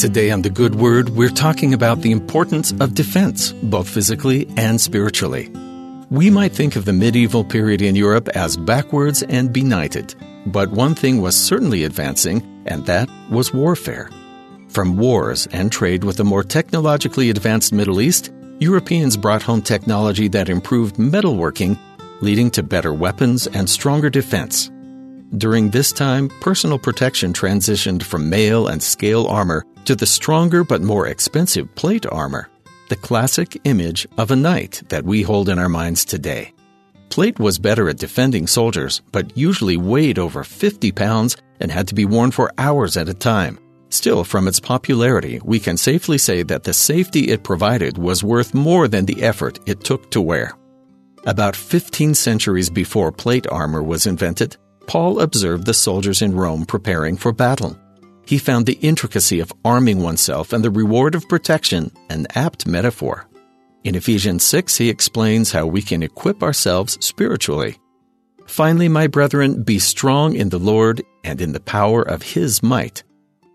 Today on The Good Word, we're talking about the importance of defense, both physically and spiritually. We might think of the medieval period in Europe as backwards and benighted, but one thing was certainly advancing, and that was warfare. From wars and trade with the more technologically advanced Middle East, Europeans brought home technology that improved metalworking, leading to better weapons and stronger defense. During this time, personal protection transitioned from mail and scale armor to the stronger but more expensive plate armor, the classic image of a knight that we hold in our minds today. Plate was better at defending soldiers, but usually weighed over 50 pounds and had to be worn for hours at a time. Still, from its popularity, we can safely say that the safety it provided was worth more than the effort it took to wear. About 15 centuries before plate armor was invented, Paul observed the soldiers in Rome preparing for battle. He found the intricacy of arming oneself and the reward of protection an apt metaphor. In Ephesians 6, he explains how we can equip ourselves spiritually. Finally, my brethren, be strong in the Lord and in the power of his might.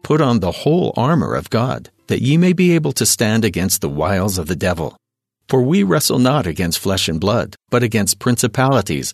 Put on the whole armor of God, that ye may be able to stand against the wiles of the devil. For we wrestle not against flesh and blood, but against principalities,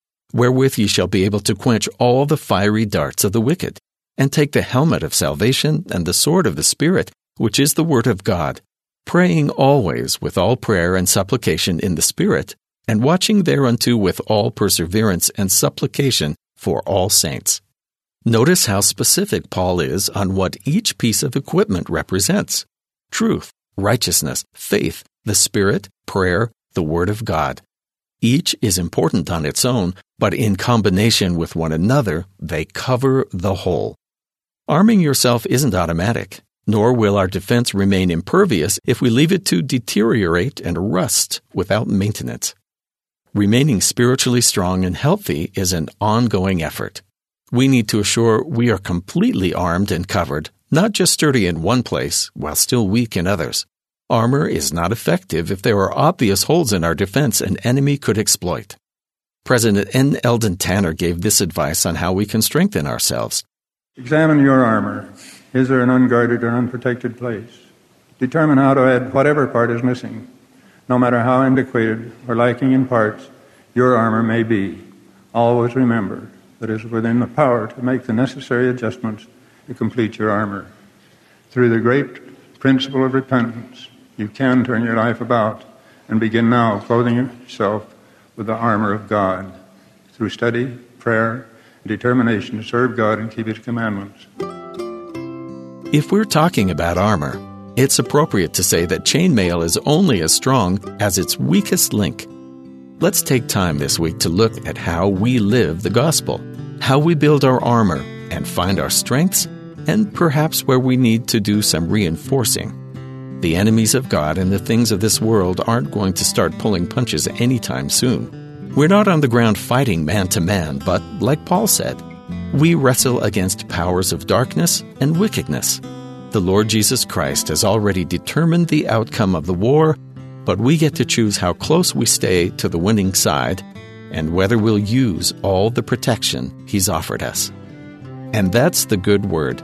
wherewith ye shall be able to quench all the fiery darts of the wicked, and take the helmet of salvation and the sword of the Spirit, which is the Word of God, praying always with all prayer and supplication in the Spirit, and watching thereunto with all perseverance and supplication for all saints. Notice how specific Paul is on what each piece of equipment represents truth, righteousness, faith, the Spirit, prayer, the Word of God. Each is important on its own, but in combination with one another, they cover the whole. Arming yourself isn't automatic, nor will our defense remain impervious if we leave it to deteriorate and rust without maintenance. Remaining spiritually strong and healthy is an ongoing effort. We need to assure we are completely armed and covered, not just sturdy in one place while still weak in others. Armor is not effective if there are obvious holes in our defense an enemy could exploit. President N. Eldon Tanner gave this advice on how we can strengthen ourselves. Examine your armor. Is there an unguarded or unprotected place? Determine how to add whatever part is missing. No matter how antiquated or lacking in parts your armor may be, always remember that it is within the power to make the necessary adjustments to complete your armor. Through the great principle of repentance, you can turn your life about and begin now clothing yourself with the armor of God through study, prayer, and determination to serve God and keep His commandments. If we're talking about armor, it's appropriate to say that chainmail is only as strong as its weakest link. Let's take time this week to look at how we live the gospel, how we build our armor and find our strengths, and perhaps where we need to do some reinforcing. The enemies of God and the things of this world aren't going to start pulling punches anytime soon. We're not on the ground fighting man to man, but like Paul said, we wrestle against powers of darkness and wickedness. The Lord Jesus Christ has already determined the outcome of the war, but we get to choose how close we stay to the winning side and whether we'll use all the protection He's offered us. And that's the good word